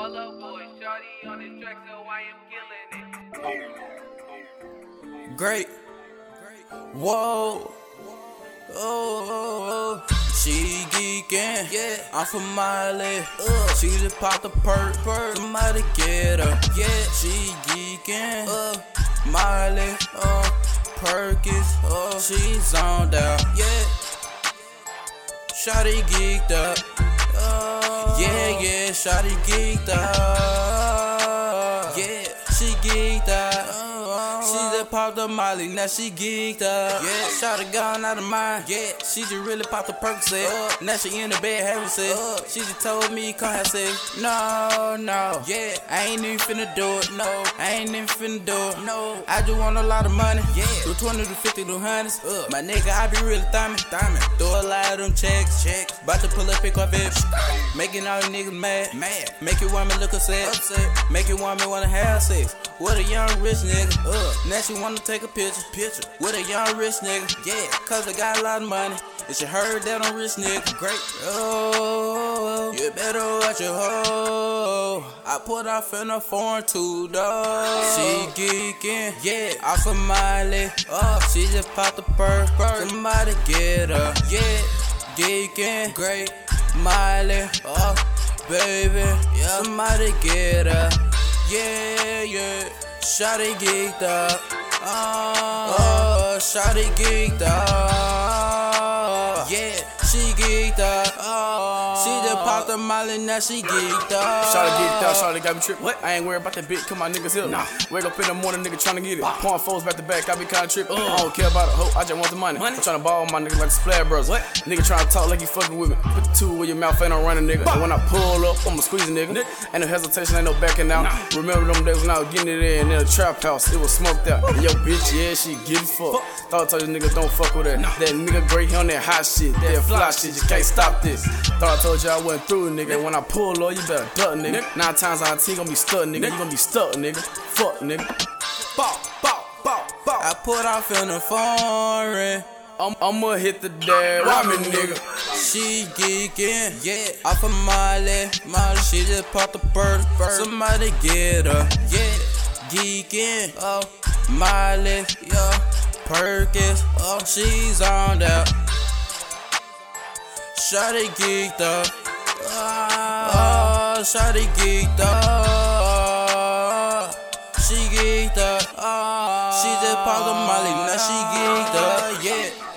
Follow boy, shawty on this track, so I am killing it. Great. Whoa. Oh, oh, oh. She geekin', yeah. I'm from Miley. Uh. She just popped a perk, perk. Somebody get her, yeah. She geekin', uh. Miley, uh. Perkins, uh. She zoned out, yeah. Shotty geeked up. Yeah, yeah. Shotty geeked up, yeah. She geeked up. She just popped a Molly, now she geeked up. Yeah, shot a gone out of mind. Yeah, she just really popped the Percocet. Uh, now she in the bed having sex. Uh, she just told me come have sex. No, no. Yeah, I ain't even finna do it. No, I ain't even finna do it. No, I just want a lot of money. Yeah, do 20 to 50 to hundreds. Uh, my nigga, I be really thumbing. Thumbing. Throw a lot of them checks. Checks. About to pull up pick up it. Making all you niggas mad. Mad. Make your woman look upset. Upset. Make your woman wanna have sex. What a young rich nigga. Uh, now she wanna take a picture. Picture. With a young rich nigga. Yeah, cause I got a lot of money. And she heard that I'm rich nigga. Great. Oh, you better watch your hoe. I put off in a foreign two dog. She geeking. Yeah, off of Miley. Oh, she just popped the perk. Somebody get her. Yeah, geeking. Great. Miley. oh, baby. Yeah, somebody get her. Yeah, yeah. Shotty geeked up. Oh, Shotty geeked up. Yeah, she geeked up. Popped a molly, now she geeked up. Shawty geeked out, Shawty got me trippin'. What? I ain't worried about that bitch, cause my niggas here. Nah. Wake up in the morning, nigga tryna get it. Pouring foes back to back, I be kinda trippin'. I don't care about a hoe, I just want the money. money. I'm tryna ball my nigga like the Splash Brothers. What? Nigga tryna talk like he fucking with me. Put the two where your mouth ain't no running, nigga. And when I pull up, I'ma squeeze a nigga. Ain't no hesitation, ain't no backing out. Nah. Remember them days when I was getting it in, in the trap house, it was smoked out. And yo, bitch, yeah, she give fuck. Thought I told you niggas don't fuck with that. Nah. That nigga great, on that hot shit, that, that fly shit, you can't stop this. Thought I told you I went through, nigga. When I pull up, you better duck, nigga. Nine times out of ten, gonna be stuck, nigga. You gonna be stuck, nigga. Fuck, nigga. Bow, bow, bow, bow. I put off in the foreign. I'm, I'ma hit the dead ramen, nigga. She geekin', yeah. Off of Miley, Miley. She just popped the bird, bird. Somebody get her, yeah. Geekin', oh. Miley, yeah. Perkins, oh. She's on out. Shotty geeked up. Ah, oh, shawty geeked up. She geeked up. Ah, she just popped a molly, now she geeked up. Yeah.